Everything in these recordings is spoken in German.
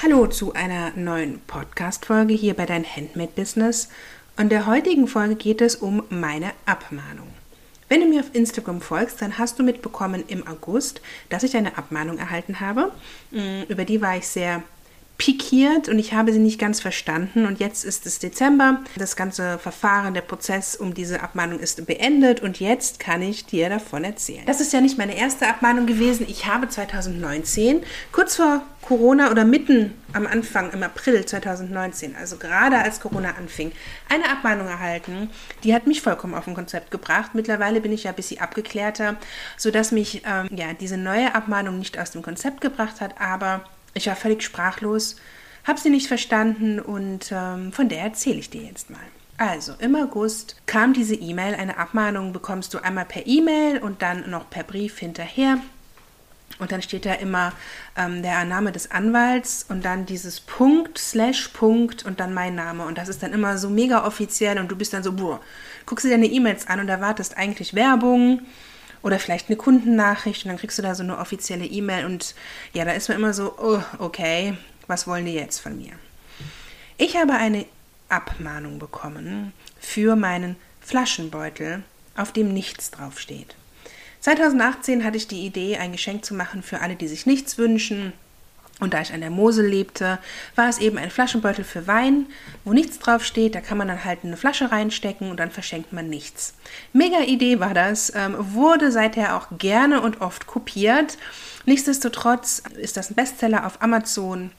Hallo zu einer neuen Podcast-Folge hier bei dein Handmade Business. In der heutigen Folge geht es um meine Abmahnung. Wenn du mir auf Instagram folgst, dann hast du mitbekommen im August, dass ich eine Abmahnung erhalten habe. Mm, über die war ich sehr pikiert und ich habe sie nicht ganz verstanden. Und jetzt ist es Dezember. Das ganze Verfahren, der Prozess um diese Abmahnung ist beendet und jetzt kann ich dir davon erzählen. Das ist ja nicht meine erste Abmahnung gewesen. Ich habe 2019, kurz vor Corona oder mitten am Anfang, im April 2019, also gerade als Corona anfing, eine Abmahnung erhalten. Die hat mich vollkommen auf ein Konzept gebracht. Mittlerweile bin ich ja ein bisschen abgeklärter, sodass mich ähm, ja, diese neue Abmahnung nicht aus dem Konzept gebracht hat, aber ich war völlig sprachlos, habe sie nicht verstanden und ähm, von der erzähle ich dir jetzt mal. Also im August kam diese E-Mail, eine Abmahnung bekommst du einmal per E-Mail und dann noch per Brief hinterher. Und dann steht da immer ähm, der Name des Anwalts und dann dieses Punkt, Slash Punkt und dann mein Name. Und das ist dann immer so mega offiziell und du bist dann so, boah, guckst dir deine E-Mails an und erwartest eigentlich Werbung oder vielleicht eine Kundennachricht und dann kriegst du da so eine offizielle E-Mail und ja, da ist man immer so, oh, okay, was wollen die jetzt von mir? Ich habe eine Abmahnung bekommen für meinen Flaschenbeutel, auf dem nichts draufsteht. 2018 hatte ich die Idee, ein Geschenk zu machen für alle, die sich nichts wünschen. Und da ich an der Mosel lebte, war es eben ein Flaschenbeutel für Wein, wo nichts drauf steht. Da kann man dann halt eine Flasche reinstecken und dann verschenkt man nichts. Mega Idee war das, ähm, wurde seither auch gerne und oft kopiert. Nichtsdestotrotz ist das ein Bestseller auf Amazon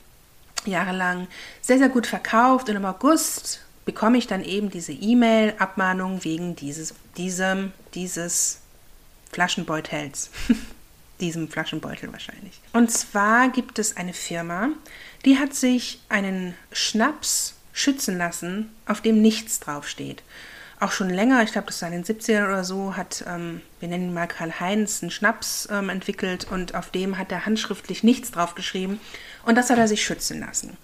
jahrelang sehr, sehr gut verkauft und im August bekomme ich dann eben diese E-Mail-Abmahnung wegen dieses, diesem, dieses Flaschenbeutels. diesem Flaschenbeutel wahrscheinlich. Und zwar gibt es eine Firma, die hat sich einen Schnaps schützen lassen, auf dem nichts draufsteht. Auch schon länger, ich glaube, das war in den 70ern oder so, hat, ähm, wir nennen ihn mal Karl-Heinz, einen Schnaps ähm, entwickelt und auf dem hat er handschriftlich nichts draufgeschrieben. Und das hat er sich schützen lassen.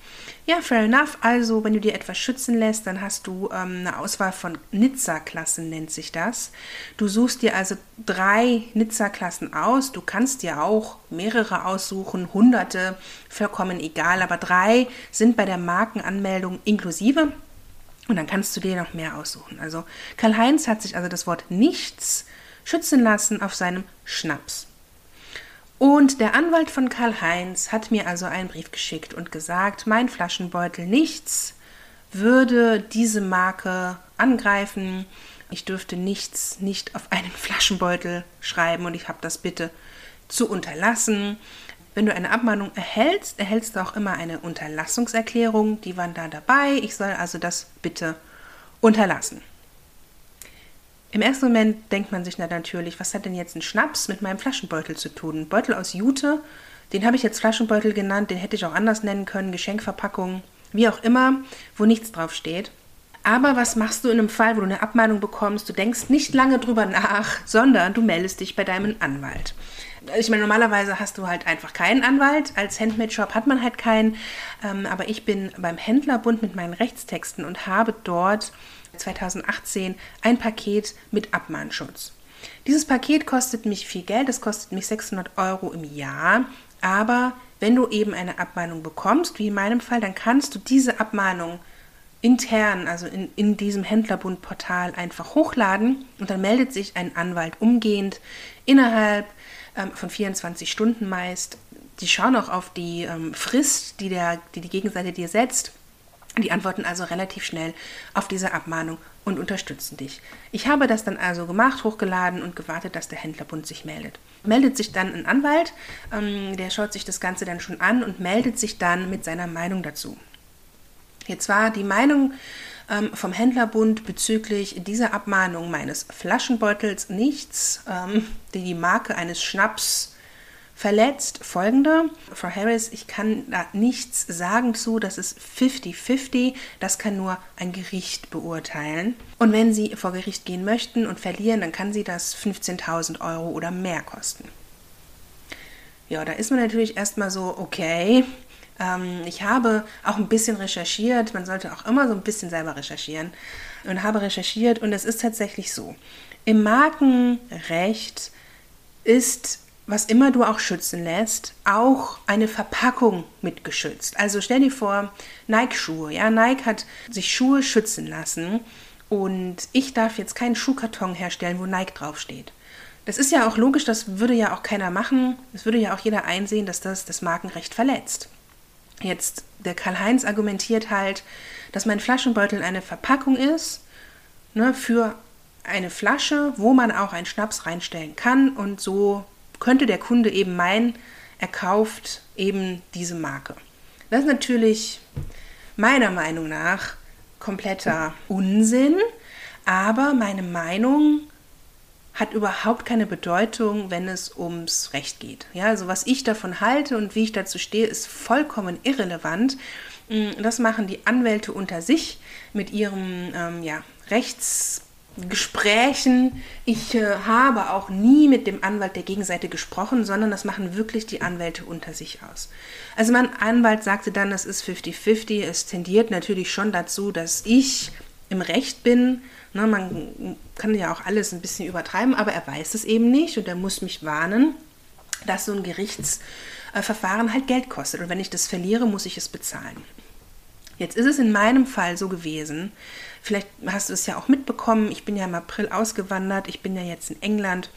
Ja, fair enough. Also, wenn du dir etwas schützen lässt, dann hast du ähm, eine Auswahl von Nizza-Klassen, nennt sich das. Du suchst dir also drei Nizza-Klassen aus. Du kannst dir auch mehrere aussuchen, hunderte, vollkommen egal. Aber drei sind bei der Markenanmeldung inklusive. Und dann kannst du dir noch mehr aussuchen. Also, Karl-Heinz hat sich also das Wort nichts schützen lassen auf seinem Schnaps. Und der Anwalt von Karl-Heinz hat mir also einen Brief geschickt und gesagt, mein Flaschenbeutel nichts würde diese Marke angreifen. Ich dürfte nichts nicht auf einen Flaschenbeutel schreiben und ich habe das bitte zu unterlassen. Wenn du eine Abmahnung erhältst, erhältst du auch immer eine Unterlassungserklärung. Die waren da dabei. Ich soll also das bitte unterlassen. Im ersten Moment denkt man sich natürlich, was hat denn jetzt ein Schnaps mit meinem Flaschenbeutel zu tun? Ein Beutel aus Jute, den habe ich jetzt Flaschenbeutel genannt, den hätte ich auch anders nennen können, Geschenkverpackung, wie auch immer, wo nichts drauf steht. Aber was machst du in einem Fall, wo du eine Abmahnung bekommst? Du denkst nicht lange drüber nach, sondern du meldest dich bei deinem Anwalt. Ich meine, normalerweise hast du halt einfach keinen Anwalt. Als Handmade-Shop hat man halt keinen. Ähm, aber ich bin beim Händlerbund mit meinen Rechtstexten und habe dort 2018 ein Paket mit Abmahnschutz. Dieses Paket kostet mich viel Geld, es kostet mich 600 Euro im Jahr, aber wenn du eben eine Abmahnung bekommst, wie in meinem Fall, dann kannst du diese Abmahnung intern, also in, in diesem Händlerbundportal einfach hochladen und dann meldet sich ein Anwalt umgehend innerhalb ähm, von 24 Stunden meist. Die schauen auch auf die ähm, Frist, die, der, die die Gegenseite dir setzt die antworten also relativ schnell auf diese Abmahnung und unterstützen dich. Ich habe das dann also gemacht, hochgeladen und gewartet, dass der Händlerbund sich meldet. Meldet sich dann ein Anwalt, ähm, der schaut sich das Ganze dann schon an und meldet sich dann mit seiner Meinung dazu. Jetzt war die Meinung ähm, vom Händlerbund bezüglich dieser Abmahnung meines Flaschenbeutels nichts, ähm, die die Marke eines Schnaps verletzt folgende. Frau Harris, ich kann da nichts sagen zu, das ist 50-50, das kann nur ein Gericht beurteilen. Und wenn Sie vor Gericht gehen möchten und verlieren, dann kann Sie das 15.000 Euro oder mehr kosten. Ja, da ist man natürlich erstmal so, okay, ähm, ich habe auch ein bisschen recherchiert, man sollte auch immer so ein bisschen selber recherchieren und habe recherchiert und es ist tatsächlich so. Im Markenrecht ist was immer du auch schützen lässt, auch eine Verpackung mitgeschützt. Also stell dir vor, Nike-Schuhe. Ja, Nike hat sich Schuhe schützen lassen und ich darf jetzt keinen Schuhkarton herstellen, wo Nike draufsteht. Das ist ja auch logisch, das würde ja auch keiner machen. Es würde ja auch jeder einsehen, dass das das Markenrecht verletzt. Jetzt, der Karl-Heinz argumentiert halt, dass mein Flaschenbeutel eine Verpackung ist ne, für eine Flasche, wo man auch einen Schnaps reinstellen kann und so könnte der Kunde eben meinen, er kauft eben diese Marke. Das ist natürlich meiner Meinung nach kompletter Unsinn, aber meine Meinung hat überhaupt keine Bedeutung, wenn es ums Recht geht. Ja, also was ich davon halte und wie ich dazu stehe, ist vollkommen irrelevant. Mm, das machen die Anwälte unter sich mit ihrem ähm, ja, Rechts Gesprächen. Ich äh, habe auch nie mit dem Anwalt der Gegenseite gesprochen, sondern das machen wirklich die Anwälte unter sich aus. Also mein Anwalt sagte dann, es ist 50-50. Es tendiert natürlich schon dazu, dass ich im Recht bin. Ne, man kann ja auch alles ein bisschen übertreiben, aber er weiß es eben nicht und er muss mich warnen, dass so ein Gerichtsverfahren halt Geld kostet. Und wenn ich das verliere, muss ich es bezahlen. Jetzt ist es in meinem Fall so gewesen, Vielleicht hast du es ja auch mitbekommen, ich bin ja im April ausgewandert, ich bin ja jetzt in England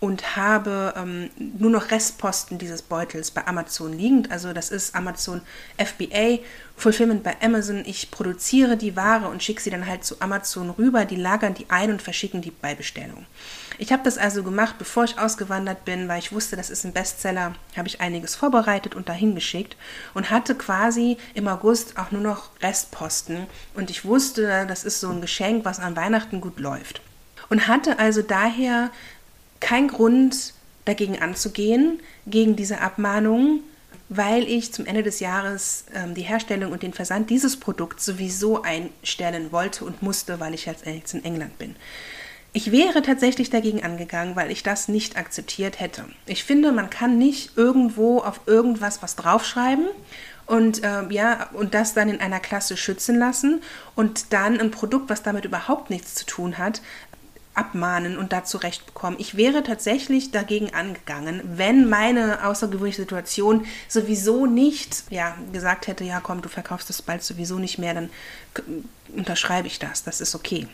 und habe ähm, nur noch Restposten dieses Beutels bei Amazon liegend. Also das ist Amazon FBA, Fulfillment bei Amazon. Ich produziere die Ware und schicke sie dann halt zu Amazon rüber, die lagern die ein und verschicken die bei Bestellung. Ich habe das also gemacht, bevor ich ausgewandert bin, weil ich wusste, das ist ein Bestseller, habe ich einiges vorbereitet und dahin geschickt und hatte quasi im August auch nur noch Restposten und ich wusste, das ist so ein Geschenk, was an Weihnachten gut läuft. Und hatte also daher keinen Grund dagegen anzugehen, gegen diese Abmahnung, weil ich zum Ende des Jahres ähm, die Herstellung und den Versand dieses Produkts sowieso einstellen wollte und musste, weil ich jetzt in England bin. Ich wäre tatsächlich dagegen angegangen, weil ich das nicht akzeptiert hätte. Ich finde, man kann nicht irgendwo auf irgendwas was draufschreiben und äh, ja und das dann in einer Klasse schützen lassen und dann ein Produkt, was damit überhaupt nichts zu tun hat, abmahnen und dazu recht bekommen. Ich wäre tatsächlich dagegen angegangen, wenn meine außergewöhnliche Situation sowieso nicht ja, gesagt hätte, ja komm, du verkaufst das bald sowieso nicht mehr, dann unterschreibe ich das, das ist okay.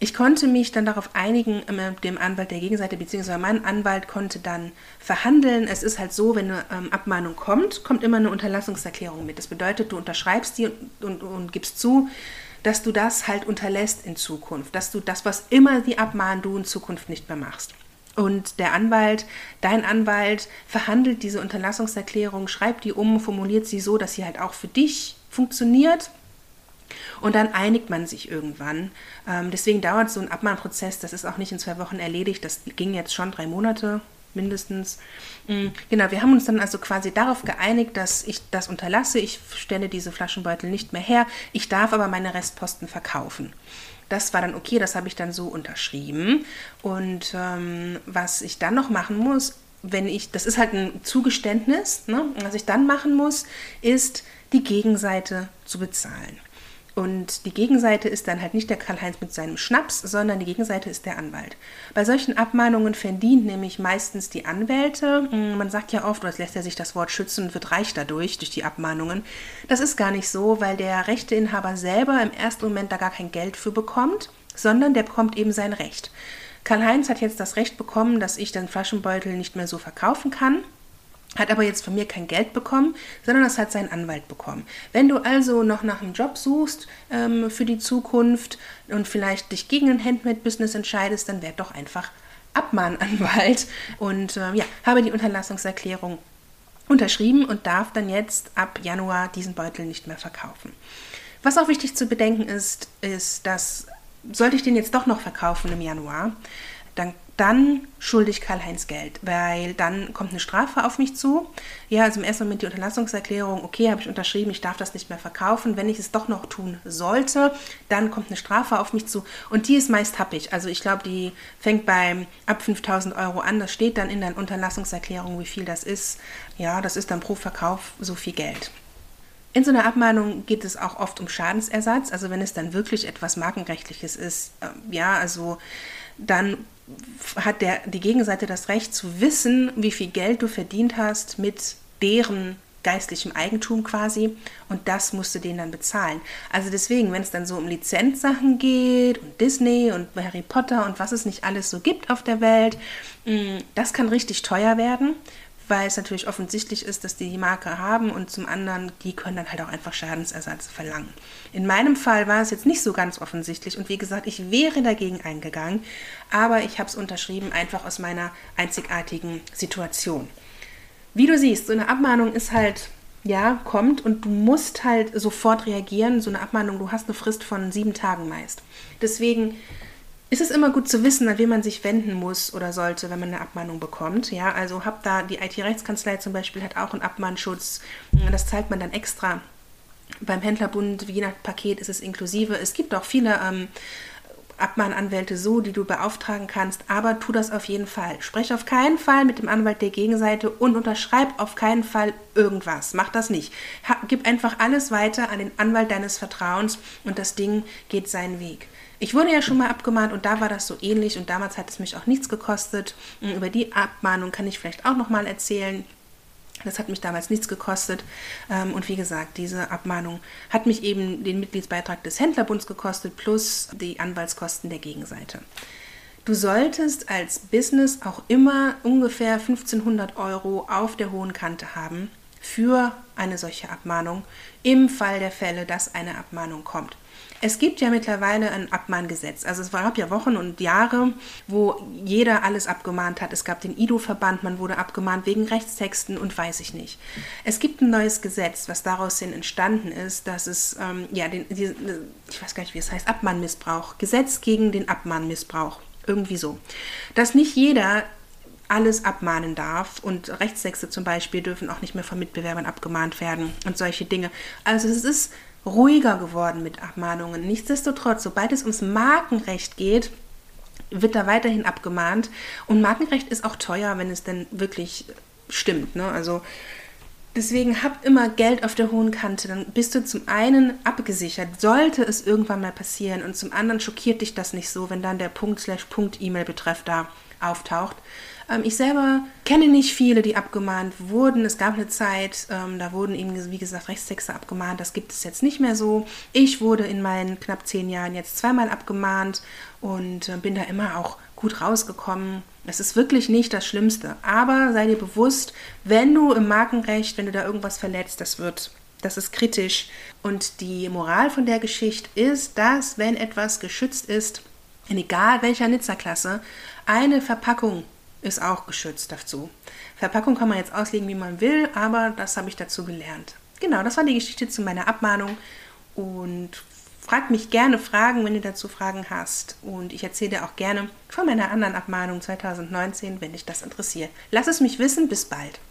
Ich konnte mich dann darauf einigen mit dem Anwalt der Gegenseite, beziehungsweise mein Anwalt konnte dann verhandeln. Es ist halt so, wenn eine ähm, Abmahnung kommt, kommt immer eine Unterlassungserklärung mit. Das bedeutet, du unterschreibst die und, und, und gibst zu, dass du das halt unterlässt in Zukunft, dass du das, was immer die abmahnen, du in Zukunft nicht mehr machst. Und der Anwalt, dein Anwalt, verhandelt diese Unterlassungserklärung, schreibt die um, formuliert sie so, dass sie halt auch für dich funktioniert und dann einigt man sich irgendwann. Ähm, deswegen dauert so ein Abmahnprozess, das ist auch nicht in zwei Wochen erledigt, das ging jetzt schon drei Monate mindestens. Mhm. Genau, wir haben uns dann also quasi darauf geeinigt, dass ich das unterlasse. Ich stelle diese Flaschenbeutel nicht mehr her. Ich darf aber meine Restposten verkaufen. Das war dann okay, das habe ich dann so unterschrieben. Und ähm, was ich dann noch machen muss, wenn ich, das ist halt ein Zugeständnis, ne? was ich dann machen muss, ist die Gegenseite zu bezahlen. Und die Gegenseite ist dann halt nicht der Karl-Heinz mit seinem Schnaps, sondern die Gegenseite ist der Anwalt. Bei solchen Abmahnungen verdient nämlich meistens die Anwälte. Hm, man sagt ja oft, oder lässt ja sich das Wort schützen und wird reich dadurch, durch die Abmahnungen. Das ist gar nicht so, weil der Rechteinhaber selber im ersten Moment da gar kein Geld für bekommt, sondern der bekommt eben sein Recht. Karl-Heinz hat jetzt das Recht bekommen, dass ich den Flaschenbeutel nicht mehr so verkaufen kann hat aber jetzt von mir kein Geld bekommen, sondern das hat sein Anwalt bekommen. Wenn du also noch nach einem Job suchst ähm, für die Zukunft und vielleicht dich gegen ein Handmade-Business entscheidest, dann werd doch einfach Abmahnanwalt und äh, ja, habe die Unterlassungserklärung unterschrieben und darf dann jetzt ab Januar diesen Beutel nicht mehr verkaufen. Was auch wichtig zu bedenken ist, ist, dass sollte ich den jetzt doch noch verkaufen im Januar, dann dann schulde ich Karl-Heinz Geld, weil dann kommt eine Strafe auf mich zu. Ja, also im ersten Moment die Unterlassungserklärung, okay, habe ich unterschrieben, ich darf das nicht mehr verkaufen. Wenn ich es doch noch tun sollte, dann kommt eine Strafe auf mich zu und die ist meist happig. Also ich glaube, die fängt beim ab 5000 Euro an. Das steht dann in der Unterlassungserklärung, wie viel das ist. Ja, das ist dann pro Verkauf so viel Geld. In so einer Abmahnung geht es auch oft um Schadensersatz. Also wenn es dann wirklich etwas Markenrechtliches ist, äh, ja, also dann hat der, die Gegenseite das Recht zu wissen, wie viel Geld du verdient hast mit deren geistlichem Eigentum quasi und das musst du denen dann bezahlen. Also deswegen, wenn es dann so um Lizenzsachen geht und Disney und Harry Potter und was es nicht alles so gibt auf der Welt, mm, das kann richtig teuer werden, weil es natürlich offensichtlich ist, dass die die Marke haben und zum anderen, die können dann halt auch einfach Schadensersatz verlangen. In meinem Fall war es jetzt nicht so ganz offensichtlich und wie gesagt, ich wäre dagegen eingegangen, aber ich habe es unterschrieben einfach aus meiner einzigartigen Situation. Wie du siehst, so eine Abmahnung ist halt ja, kommt und du musst halt sofort reagieren. So eine Abmahnung, du hast eine Frist von sieben Tagen meist. Deswegen ist es immer gut zu wissen, an wen man sich wenden muss oder sollte, wenn man eine Abmahnung bekommt. Ja, also habt da die IT-Rechtskanzlei zum Beispiel hat auch einen Abmahnschutz. Das zahlt man dann extra. Beim Händlerbund, je nach Paket ist es inklusive. Es gibt auch viele ähm, Abmahnanwälte so, die du beauftragen kannst, aber tu das auf jeden Fall. Sprech auf keinen Fall mit dem Anwalt der Gegenseite und unterschreib auf keinen Fall irgendwas. Mach das nicht. Gib einfach alles weiter an den Anwalt deines Vertrauens und das Ding geht seinen Weg. Ich wurde ja schon mal abgemahnt und da war das so ähnlich und damals hat es mich auch nichts gekostet. Über die Abmahnung kann ich vielleicht auch noch mal erzählen. Das hat mich damals nichts gekostet. Ähm, und wie gesagt, diese Abmahnung hat mich eben den Mitgliedsbeitrag des Händlerbunds gekostet plus die Anwaltskosten der Gegenseite. Du solltest als Business auch immer ungefähr 1500 Euro auf der hohen Kante haben für eine solche Abmahnung im Fall der Fälle, dass eine Abmahnung kommt. Es gibt ja mittlerweile ein Abmahngesetz. Also es gab ja Wochen und Jahre, wo jeder alles abgemahnt hat. Es gab den IDO-Verband, man wurde abgemahnt wegen Rechtstexten und weiß ich nicht. Es gibt ein neues Gesetz, was daraus hin entstanden ist, dass es, ähm, ja, den, die, ich weiß gar nicht, wie es heißt, Abmahnmissbrauch. Gesetz gegen den Abmahnmissbrauch. Irgendwie so. Dass nicht jeder alles abmahnen darf und Rechtstexte zum Beispiel dürfen auch nicht mehr von Mitbewerbern abgemahnt werden und solche Dinge. Also es ist ruhiger geworden mit Abmahnungen. Nichtsdestotrotz, sobald es ums Markenrecht geht, wird da weiterhin abgemahnt. Und Markenrecht ist auch teuer, wenn es denn wirklich stimmt. Ne? Also deswegen hab immer Geld auf der hohen Kante. Dann bist du zum einen abgesichert, sollte es irgendwann mal passieren. Und zum anderen schockiert dich das nicht so, wenn dann der Punkt slash Punkt E-Mail-Betreff da auftaucht. Ähm, ich selber kenne nicht viele, die abgemahnt wurden. Es gab eine Zeit, ähm, da wurden eben, wie gesagt, Rechtstexte abgemahnt. Das gibt es jetzt nicht mehr so. Ich wurde in meinen knapp zehn Jahren jetzt zweimal abgemahnt und äh, bin da immer auch gut rausgekommen. Es ist wirklich nicht das Schlimmste. Aber sei dir bewusst, wenn du im Markenrecht, wenn du da irgendwas verletzt, das wird das ist kritisch. Und die Moral von der Geschichte ist, dass wenn etwas geschützt ist, in egal welcher Nizza-Klasse, eine Verpackung ist auch geschützt dazu. Verpackung kann man jetzt auslegen, wie man will, aber das habe ich dazu gelernt. Genau, das war die Geschichte zu meiner Abmahnung und frag mich gerne Fragen, wenn du dazu Fragen hast. Und ich erzähle dir auch gerne von meiner anderen Abmahnung 2019, wenn dich das interessiert. Lass es mich wissen. Bis bald.